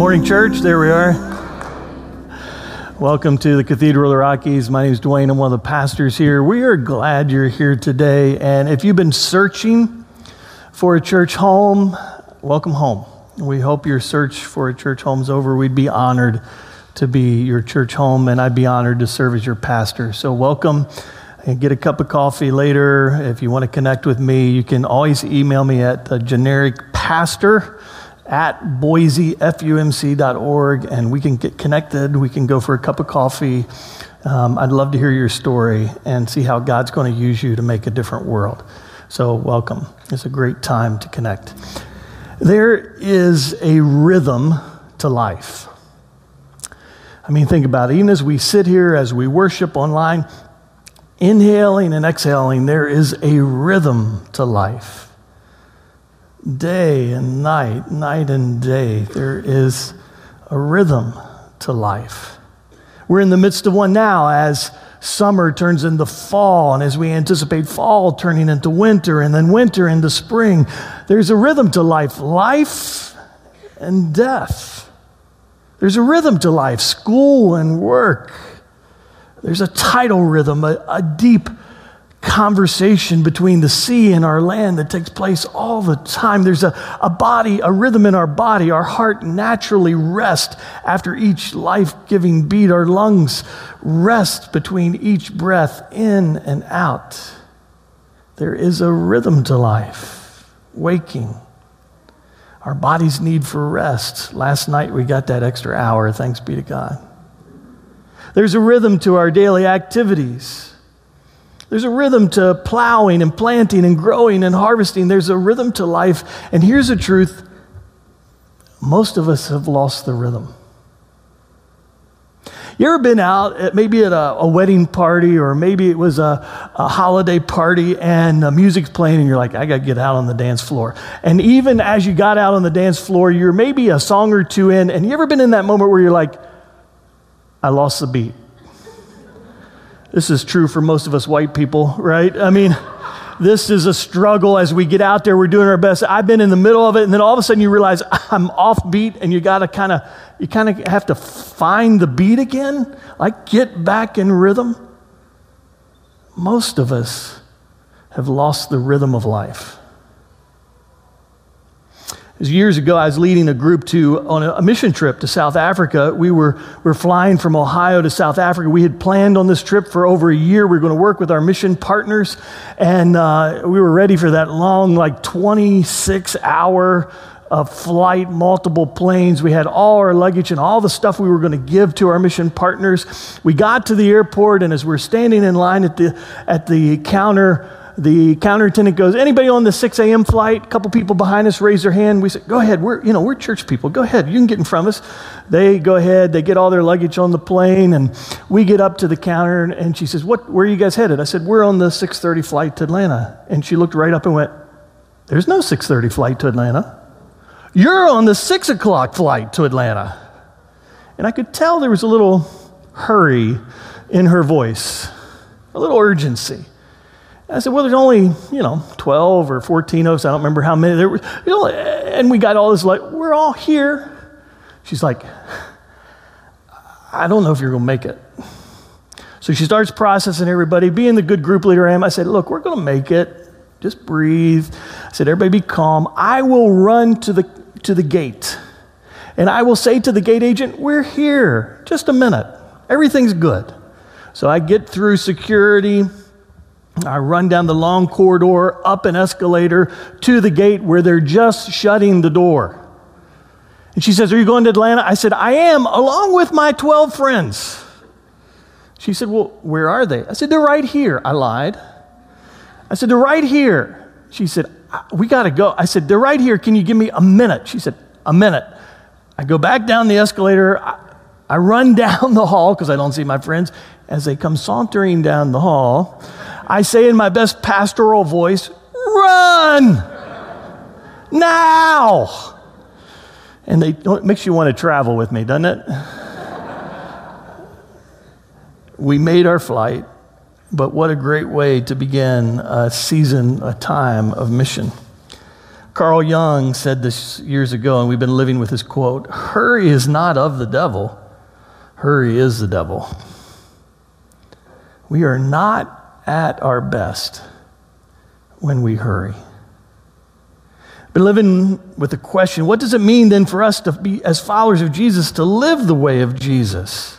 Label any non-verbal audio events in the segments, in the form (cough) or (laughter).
Morning, church. There we are. Welcome to the Cathedral of the Rockies. My name is Dwayne. I'm one of the pastors here. We are glad you're here today. And if you've been searching for a church home, welcome home. We hope your search for a church home is over. We'd be honored to be your church home, and I'd be honored to serve as your pastor. So, welcome and get a cup of coffee later. If you want to connect with me, you can always email me at the generic pastor at boisefumc.org and we can get connected. We can go for a cup of coffee. Um, I'd love to hear your story and see how God's going to use you to make a different world. So, welcome. It's a great time to connect. There is a rhythm to life. I mean, think about it. Even as we sit here, as we worship online, inhaling and exhaling, there is a rhythm to life. Day and night, night and day, there is a rhythm to life. We're in the midst of one now as summer turns into fall, and as we anticipate fall turning into winter, and then winter into spring. There's a rhythm to life life and death. There's a rhythm to life school and work there's a tidal rhythm, a, a deep conversation between the sea and our land that takes place all the time. There's a, a body, a rhythm in our body. Our heart naturally rests after each life giving beat. Our lungs rest between each breath in and out. There is a rhythm to life, waking. Our bodies need for rest. Last night we got that extra hour, thanks be to God. There's a rhythm to our daily activities. There's a rhythm to plowing and planting and growing and harvesting. There's a rhythm to life. And here's the truth most of us have lost the rhythm. You ever been out, at, maybe at a, a, wedding party or maybe it was a, a holiday party and the music's playing and you're like, I got to get out on the dance floor. And even as you got out on the dance floor, you're maybe a song or two in, and you ever been in that moment where you're like, I lost the beat. This is true for most of us white people, right? I mean, this is a struggle as we get out there. We're doing our best. I've been in the middle of it, and then all of a sudden you realize (laughs) I'm off beat, and you got to kind of, you kind of have to find the beat again, like get back in rhythm. Most of us have lost the rhythm of life years ago, I was leading a group to on a, mission trip to South Africa. We were, we were flying from Ohio to South Africa. We had planned on this trip for over a year. We were going to work with our mission partners, and uh, we were ready for that long, like 26 hour uh, flight, multiple planes. We had all our luggage and all the stuff we were going to give to our mission partners. We got to the airport, and as we're standing in line at the, at the counter, the counter attendant goes, anybody on the 6 a.m. flight? A couple people behind us raise their hand. We said, go ahead. We're, you know, we're church people. Go ahead. You can get in front of us. They go ahead. They get all their luggage on the plane. And we get up to the counter and she says, what, where are you guys headed? I said, we're on the 6.30 flight to Atlanta. And she looked right up and went, there's no 6.30 flight to Atlanta. You're on the 6 o'clock flight to Atlanta. And I could tell there was a little hurry in her voice, a little urgency. I said, well, there's only, you know, 12 or 14 of us. I don't remember how many there were. And we got all this, like, we're all here. She's like, I don't know if you're going to make it. So she starts processing everybody. Being the good group leader I am, I said, look, we're going to make it. Just breathe. I said, everybody be calm. I will run to the, to the gate. And I will say to the gate agent, we're here. Just a minute. Everything's good. So I get through security. I run down the long corridor, up an escalator to the gate where they're just shutting the door. And she says, Are you going to Atlanta? I said, I am, along with my 12 friends. She said, Well, where are they? I said, They're right here. I lied. I said, They're right here. She said, We got to go. I said, They're right here. Can you give me a minute? She said, A minute. I go back down the escalator. I, I run (laughs) down the hall because I don't see my friends. As they come sauntering down the hall, I say in my best pastoral voice, run now. And they, it makes you want to travel with me, doesn't it? we made our flight, but what a great way to begin a season, a time of mission. Carl Jung said this years ago, and we've been living with his quote Hurry is not of the devil, hurry is the devil. We are not at our best when we hurry. Been living with the question what does it mean then for us to be, as followers of Jesus, to live the way of Jesus?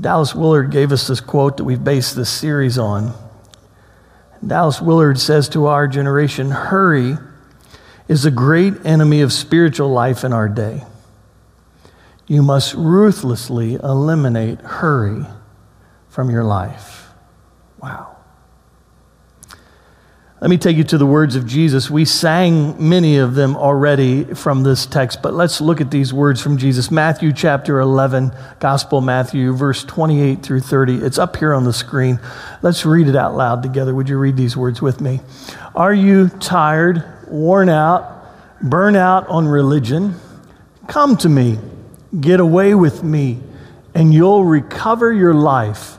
Dallas Willard gave us this quote that we've based this series on. Dallas Willard says to our generation hurry is a great enemy of spiritual life in our day. You must ruthlessly eliminate hurry from your life. Wow. Let me take you to the words of Jesus. We sang many of them already from this text, but let's look at these words from Jesus. Matthew chapter 11, Gospel Matthew, verse 28 through 30. It's up here on the screen. Let's read it out loud together. Would you read these words with me? Are you tired, worn out, burn out on religion? Come to me, get away with me, and you'll recover your life.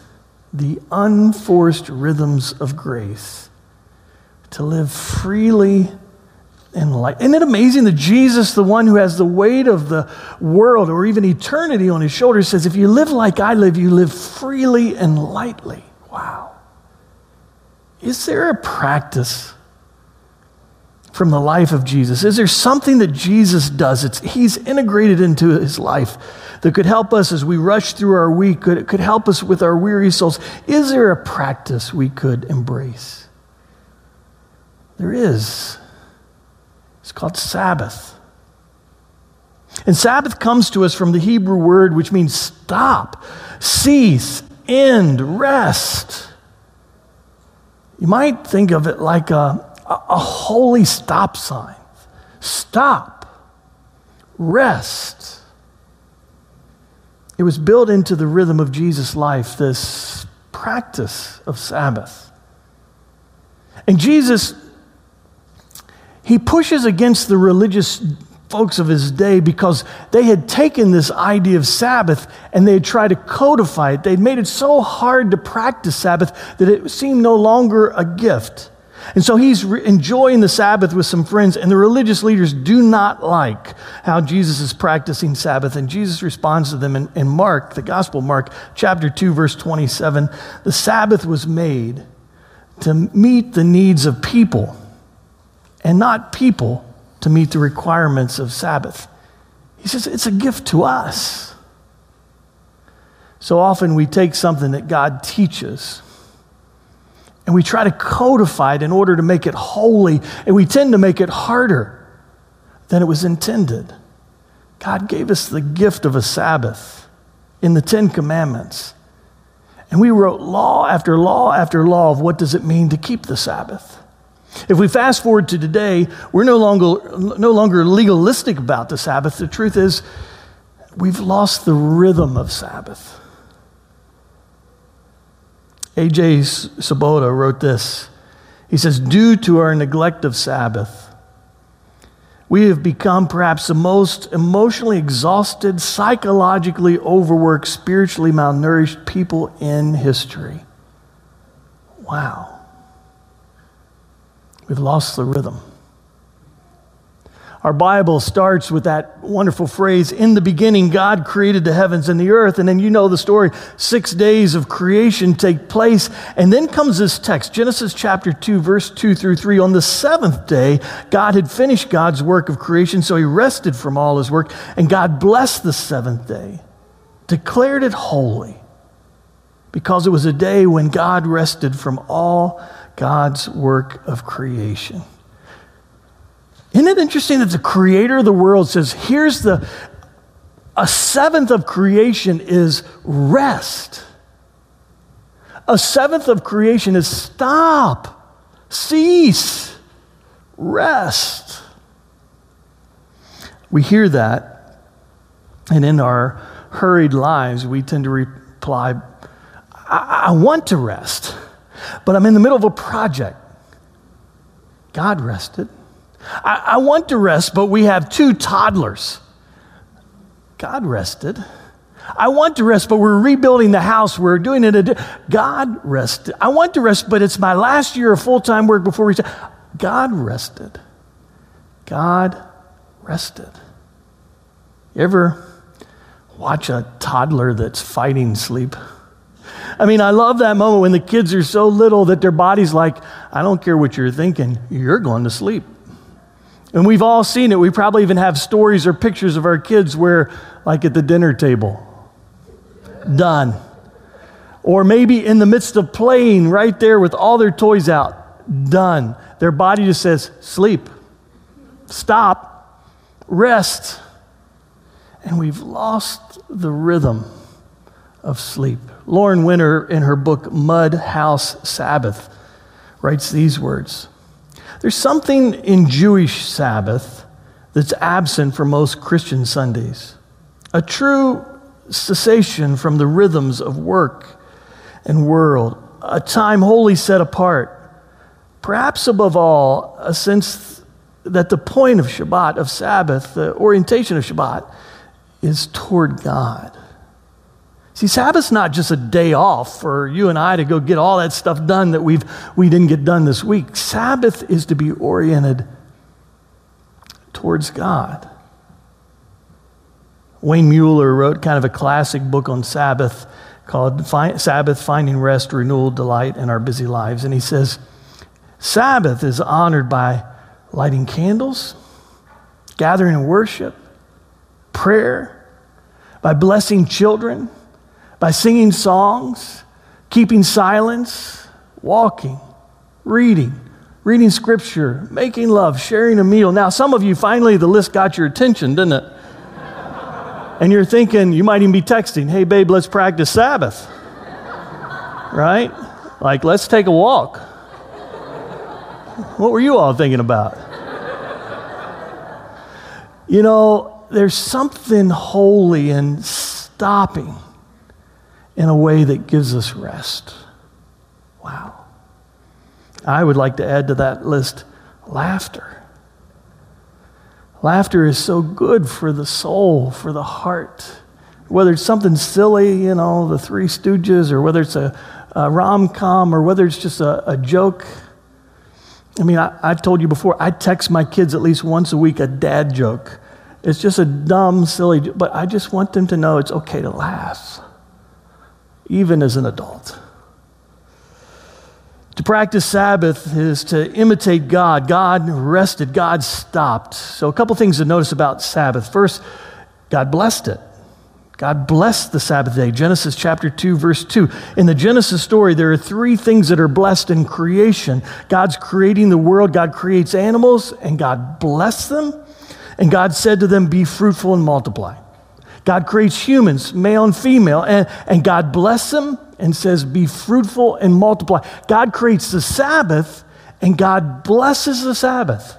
The unforced rhythms of grace to live freely in light. Isn't it amazing that Jesus, the one who has the weight of the world or even eternity on his shoulders, says, If you live like I live, you live freely and lightly. Wow. Is there a practice from the life of Jesus? Is there something that Jesus does? It's, he's integrated into his life that could help us as we rush through our week, could, could help us with our weary souls. Is there a practice we could embrace? There is. It's called Sabbath. And Sabbath comes to us from the Hebrew word which means stop, cease, end, rest. You might think of it like a, a, a holy stop sign. Stop, rest. It was built into the rhythm of Jesus' life, this practice of Sabbath. And Jesus he pushes against the religious folks of his day because they had taken this idea of Sabbath and they had tried to codify it. They'd made it so hard to practice Sabbath that it seemed no longer a gift. And so he's re- enjoying the Sabbath with some friends, and the religious leaders do not like how Jesus is practicing Sabbath. And Jesus responds to them in, in Mark, the Gospel Mark, chapter 2, verse 27. The Sabbath was made to meet the needs of people and not people to meet the requirements of Sabbath. He says it's a gift to us. So often we take something that God teaches and we try to codify it in order to make it holy, and we tend to make it harder than it was intended. God gave us the gift of a Sabbath in the Ten Commandments. And we wrote law after law after law of what does it mean to keep the Sabbath. If we fast forward to today, we're no longer, no longer legalistic about the Sabbath. The truth is, we've lost the rhythm of Sabbath. A.J. Swoboda wrote this. He says, Due to our neglect of Sabbath, we have become perhaps the most emotionally exhausted, psychologically overworked, spiritually malnourished people in history. Wow. We've lost the rhythm. Our Bible starts with that wonderful phrase In the beginning, God created the heavens and the earth. And then you know the story. Six days of creation take place. And then comes this text Genesis chapter 2, verse 2 through 3. On the seventh day, God had finished God's work of creation, so he rested from all his work. And God blessed the seventh day, declared it holy, because it was a day when God rested from all God's work of creation. Isn't it interesting that the creator of the world says, here's the, a seventh of creation is rest. A seventh of creation is stop, cease, rest. We hear that, and in our hurried lives, we tend to reply, I, I want to rest, but I'm in the middle of a project. God rested. I, I want to rest, but we have two toddlers. God rested. I want to rest, but we're rebuilding the house. We're doing it. God rested. I want to rest, but it's my last year of full time work before we. God rested. God rested. You ever watch a toddler that's fighting sleep? I mean, I love that moment when the kids are so little that their body's like, I don't care what you're thinking, you're going to sleep. And we've all seen it. We probably even have stories or pictures of our kids where, like at the dinner table, done. Or maybe in the midst of playing right there with all their toys out, done. Their body just says, sleep, stop, rest. And we've lost the rhythm of sleep. Lauren Winner, in her book Mudhouse Sabbath, writes these words There's something in Jewish Sabbath that's absent from most Christian Sundays. A true cessation from the rhythms of work and world, a time wholly set apart. Perhaps above all, a sense that the point of Shabbat, of Sabbath, the orientation of Shabbat, is toward God. See, Sabbath's not just a day off for you and I to go get all that stuff done that we've, we didn't get done this week. Sabbath is to be oriented towards God. Wayne Muller wrote kind of a classic book on Sabbath called Sabbath Finding Rest, Renewal, Delight in Our Busy Lives. And he says, Sabbath is honored by lighting candles, gathering in worship, prayer, by blessing children, by singing songs, keeping silence, walking, reading, reading scripture, making love, sharing a meal. Now, some of you finally the list got your attention, didn't it? and you're thinking, you might even be texting, hey, babe, let's practice Sabbath. right? Like, let's take a walk. What were you all thinking about? you know, there's something holy in stopping in a way that gives us rest. Wow. I would like to add to that list laughter. Laughter is so good for the soul, for the heart. Whether it's something silly, you know, the Three Stooges, or whether it's a, a rom com, or whether it's just a, a joke. I mean, I, I told you before, I text my kids at least once a week a dad joke. It's just a dumb, silly, but I just want them to know it's okay to laugh, even as an adult. To practice Sabbath is to imitate God. God rested, God stopped. So, a couple things to notice about Sabbath. First, God blessed it. God blessed the Sabbath day. Genesis chapter 2, verse 2. In the Genesis story, there are three things that are blessed in creation God's creating the world, God creates animals, and God blessed them. And God said to them, Be fruitful and multiply. God creates humans, male and female, and, and God bless them and says, Be fruitful and multiply. God creates the Sabbath and God blesses the Sabbath.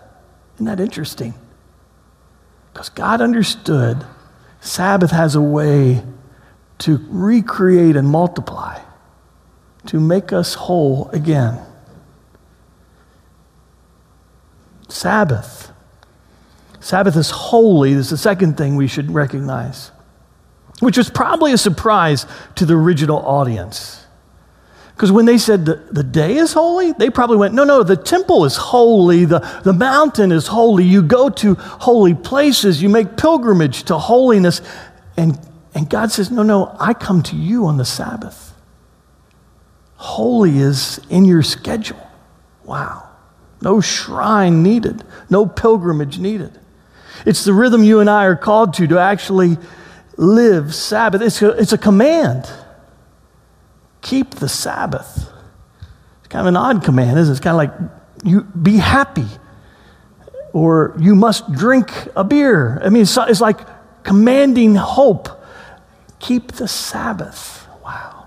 Isn't that interesting? Because God understood Sabbath has a way to recreate and multiply, to make us whole again. Sabbath. Sabbath is holy. Is the second thing we should recognize which was probably a surprise to the original audience. Because when they said the, the day is holy, they probably went, no, no, the temple is holy, the, the mountain is holy. You go to holy places, you make pilgrimage to holiness. And, and God says, no, no, I come to you on the Sabbath. Holy is in your schedule. Wow. No shrine needed, no pilgrimage needed. It's the rhythm you and I are called to, to actually live Sabbath. It's a, it's a command. Keep the Sabbath. It's kind of an odd command, isn't it? It's kind of like you be happy or you must drink a beer. I mean, it's, it's like commanding hope. Keep the Sabbath. Wow.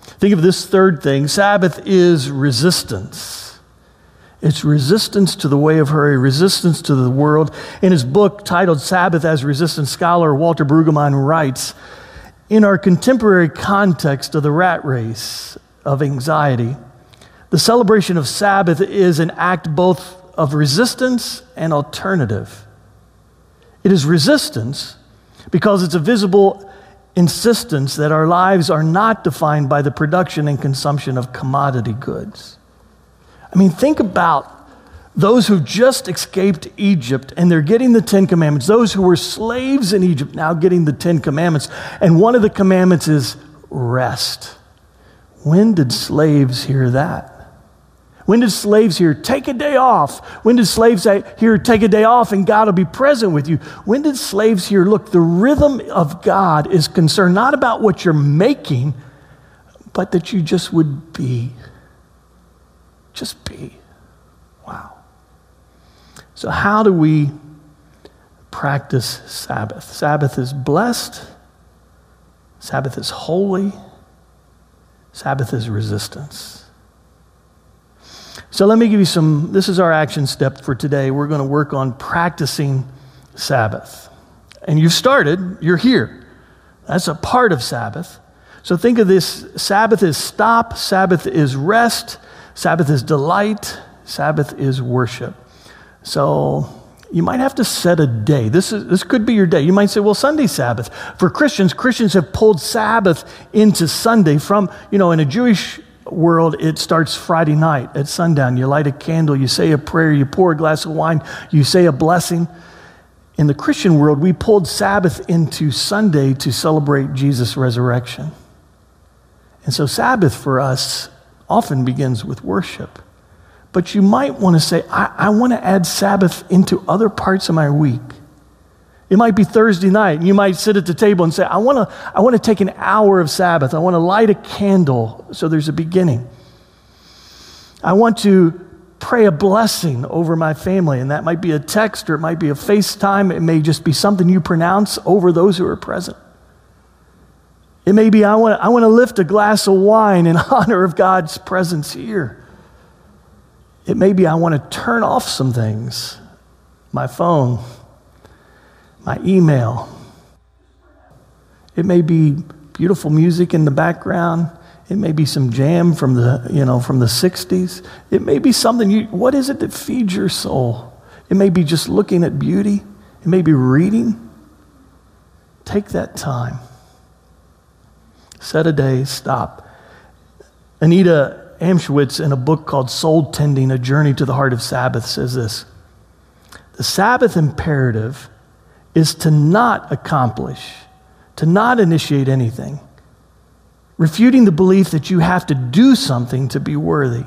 Think of this third thing Sabbath is resistance. It's resistance to the way of hurry, resistance to the world. In his book titled Sabbath as Resistance, scholar Walter Brueggemann writes In our contemporary context of the rat race of anxiety, the celebration of Sabbath is an act both of resistance and alternative. It is resistance because it's a visible insistence that our lives are not defined by the production and consumption of commodity goods. I mean, think about those who just escaped Egypt and they're getting the Ten Commandments, those who were slaves in Egypt now getting the Ten Commandments. And one of the commandments is rest. When did slaves hear that? When did slaves hear, take a day off? When did slaves hear, take a day off and God will be present with you? When did slaves hear, look, the rhythm of God is concerned not about what you're making, but that you just would be. Just be. Wow. So, how do we practice Sabbath? Sabbath is blessed, Sabbath is holy, Sabbath is resistance. So let me give you some. This is our action step for today. We're going to work on practicing Sabbath. And you've started, you're here. That's a part of Sabbath. So think of this Sabbath is stop, Sabbath is rest, Sabbath is delight, Sabbath is worship. So you might have to set a day. This, is, this could be your day. You might say, well, Sunday Sabbath. For Christians, Christians have pulled Sabbath into Sunday from, you know, in a Jewish world, it starts Friday night at sundown. You light a candle, you say a prayer, you pour a glass of wine, you say a blessing. In the Christian world, we pulled Sabbath into Sunday to celebrate Jesus' resurrection. And so, Sabbath for us often begins with worship. But you might want to say, I, I want to add Sabbath into other parts of my week. It might be Thursday night, and you might sit at the table and say, I want to I want to take an hour of Sabbath. I want to light a candle so there's a beginning. I want to pray a blessing over my family, and that might be a text or it might be a FaceTime. It may just be something you pronounce over those who are present. It may be, I want, I want to lift a glass of wine in (laughs) honor of God's presence here. It may be, I want to turn off some things my phone, my email. It may be beautiful music in the background. It may be some jam from the, you know, from the 60s. It may be something you, what is it that feeds your soul? It may be just looking at beauty. It may be reading. Take that time. Set a day, stop. Anita Amstutz, in a book called Soul Tending A Journey to the Heart of Sabbath, says this The Sabbath imperative is to not accomplish, to not initiate anything, refuting the belief that you have to do something to be worthy.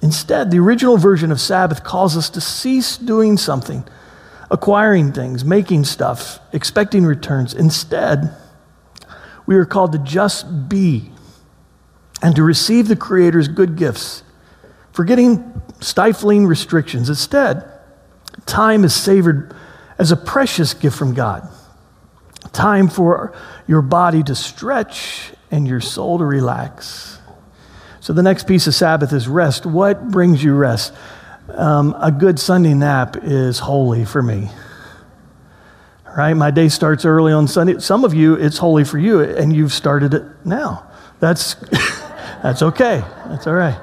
Instead, the original version of Sabbath calls us to cease doing something, acquiring things, making stuff, expecting returns. Instead, we are called to just be and to receive the Creator's good gifts, forgetting stifling restrictions. Instead, time is savored as a precious gift from God. Time for your body to stretch and your soul to relax. So, the next piece of Sabbath is rest. What brings you rest? Um, a good Sunday nap is holy for me. Right? My day starts early on Sunday. Some of you, it's holy for you, and you've started it now. That's, (laughs) that's okay. That's all right.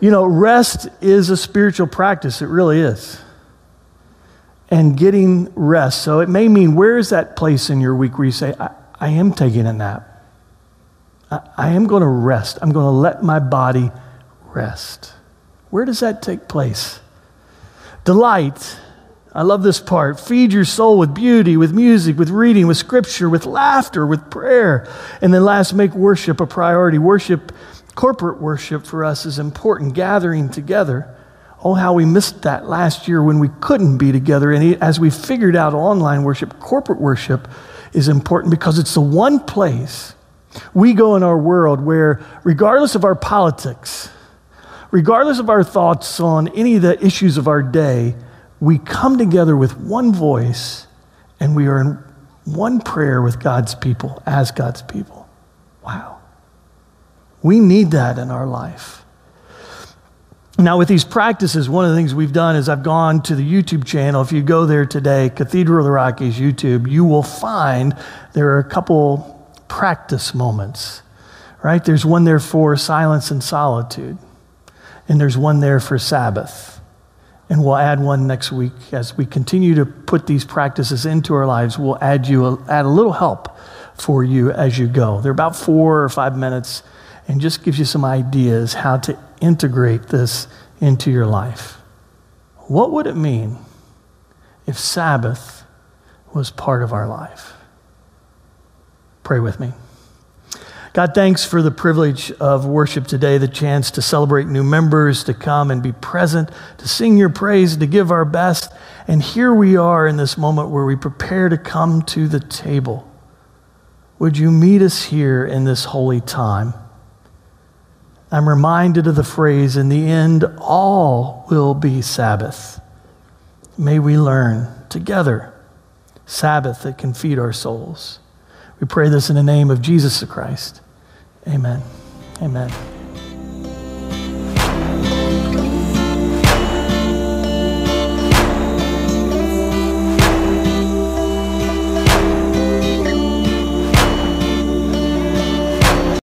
You know, rest is a spiritual practice. It really is and getting rest. So it may mean where is that place in your week where you say, I, I am taking a nap? I, I am going to rest. I'm going to let my body rest. Where does that take place? Delight. I love this part. Feed your soul with beauty, with music, with reading, with scripture, with laughter, with prayer. And then last, make worship a priority. Worship, corporate worship for us is important, gathering together. Oh, how we missed that last year when we couldn't be together. And as we figured out online worship, corporate worship is important because it's the one place we go in our world where, regardless of our politics, regardless of our thoughts on any of the issues of our day, we come together with one voice and we are in one prayer with God's people, as God's people. Wow. We need that in our life. Now, with these practices, one of the things we've done is I've gone to the YouTube channel. If you go there today, Cathedral of the Rockies YouTube, you will find there are a couple practice moments, right? There's one there for silence and solitude, and there's one there for Sabbath. And we'll add one next week as we continue to put these practices into our lives. We'll add you a, add a little help for you as you go. They're about four or five minutes and just gives you some ideas how to integrate this into your life. What would it mean if Sabbath was part of our life? Pray with me. God, thanks for the privilege of worship today, the chance to celebrate new members, to come and be present, to sing your praise, to give our best. And here we are in this moment where we prepare to come to the table. Would you meet us here in this holy time? I'm reminded of the phrase, in the end, all will be Sabbath. May we learn together Sabbath that can feed our souls. We pray this in the name of Jesus Christ. Amen. Amen.